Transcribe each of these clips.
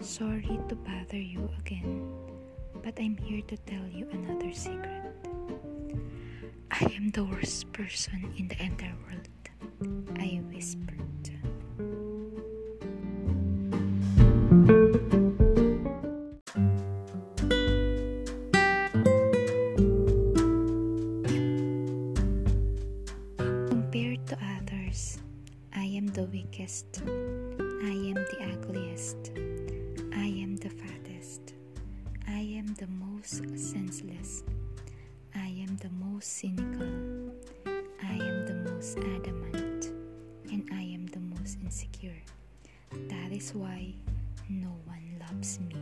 Sorry to bother you again, but I'm here to tell you another secret. I am the worst person in the entire world, I whispered. Compared to others, I am the weakest. The most senseless. I am the most cynical. I am the most adamant. And I am the most insecure. That is why no one loves me.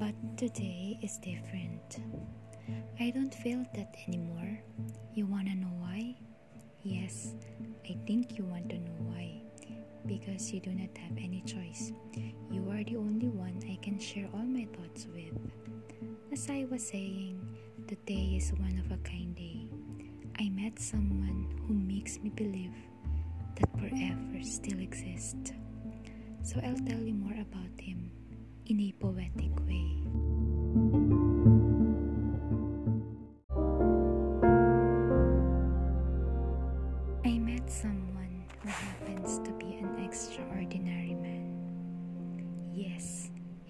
But today is different. I don't feel that anymore. You wanna know why? Yes, I think you want to know. Because you do not have any choice. You are the only one I can share all my thoughts with. As I was saying, today is one of a kind day. I met someone who makes me believe that forever still exists. So I'll tell you more about him in a poetic way.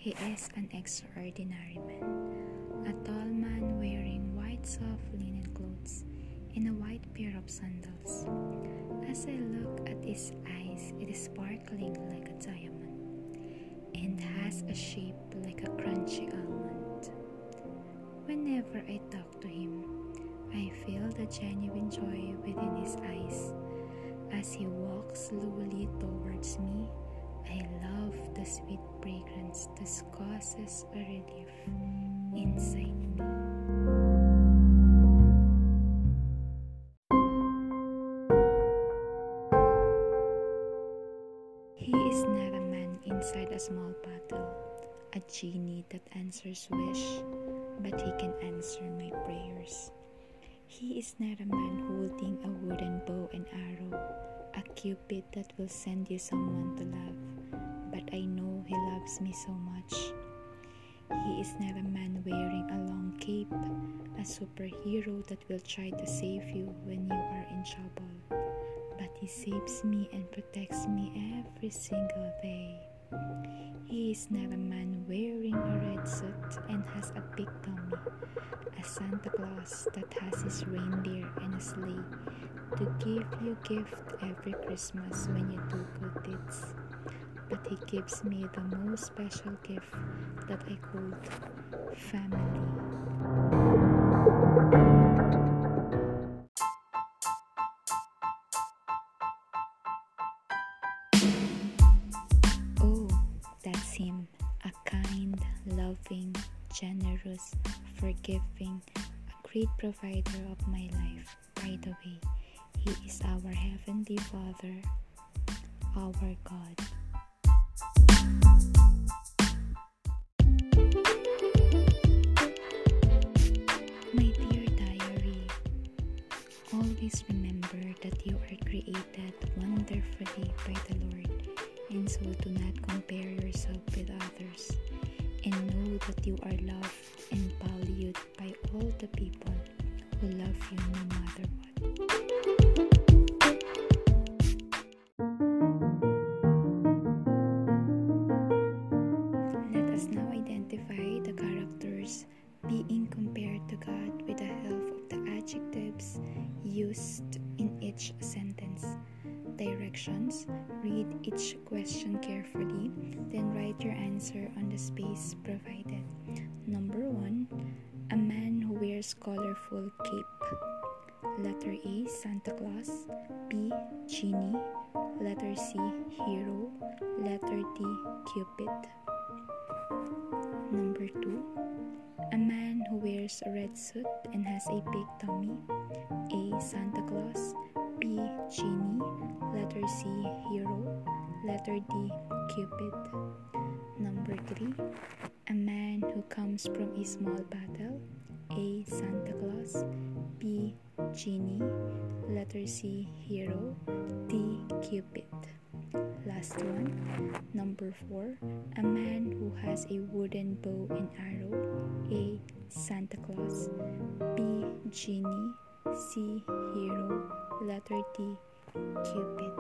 He is an extraordinary man. A tall man wearing white soft linen clothes and a white pair of sandals. As I look at his eyes, it is sparkling like a diamond and has a shape like a crunchy almond. Whenever I talk to him, I feel the genuine joy within his eyes. As he walks slowly towards me, the sweet fragrance that causes a relief inside me. He is not a man inside a small bottle, a genie that answers wish, but he can answer my prayers. He is not a man holding a wooden bow and arrow, a cupid that will send you someone to love, I know he loves me so much. He is not a man wearing a long cape, a superhero that will try to save you when you are in trouble, but he saves me and protects me every single day. He is not a man wearing a red suit and has a big tummy, a Santa Claus that has his reindeer and a sleigh to give you gift every Christmas when you do good deeds. But he gives me the most special gift that I called family. Oh, that's him. A kind, loving, generous, forgiving, a great provider of my life. By the way, he is our Heavenly Father, our God. Always remember that you are created wonderfully by the Lord, and so do not compare yourself with others. And know that you are loved and valued by all the people who love you no matter what. Each question carefully, then write your answer on the space provided. Number 1 A man who wears colorful cape. Letter A Santa Claus. B Genie. Letter C Hero. Letter D Cupid. Number 2 A man who wears a red suit and has a big tummy. A. Santa Claus. B. Genie. Letter C. Hero. Letter D. Cupid. Number 3 A man who comes from a small battle. A. Santa Claus. B. Genie. Letter C. Hero. D. Cupid. last one. Number four, a man who has a wooden bow and arrow. A. Santa Claus. B. Genie. C. Hero. Letter D. Cupid.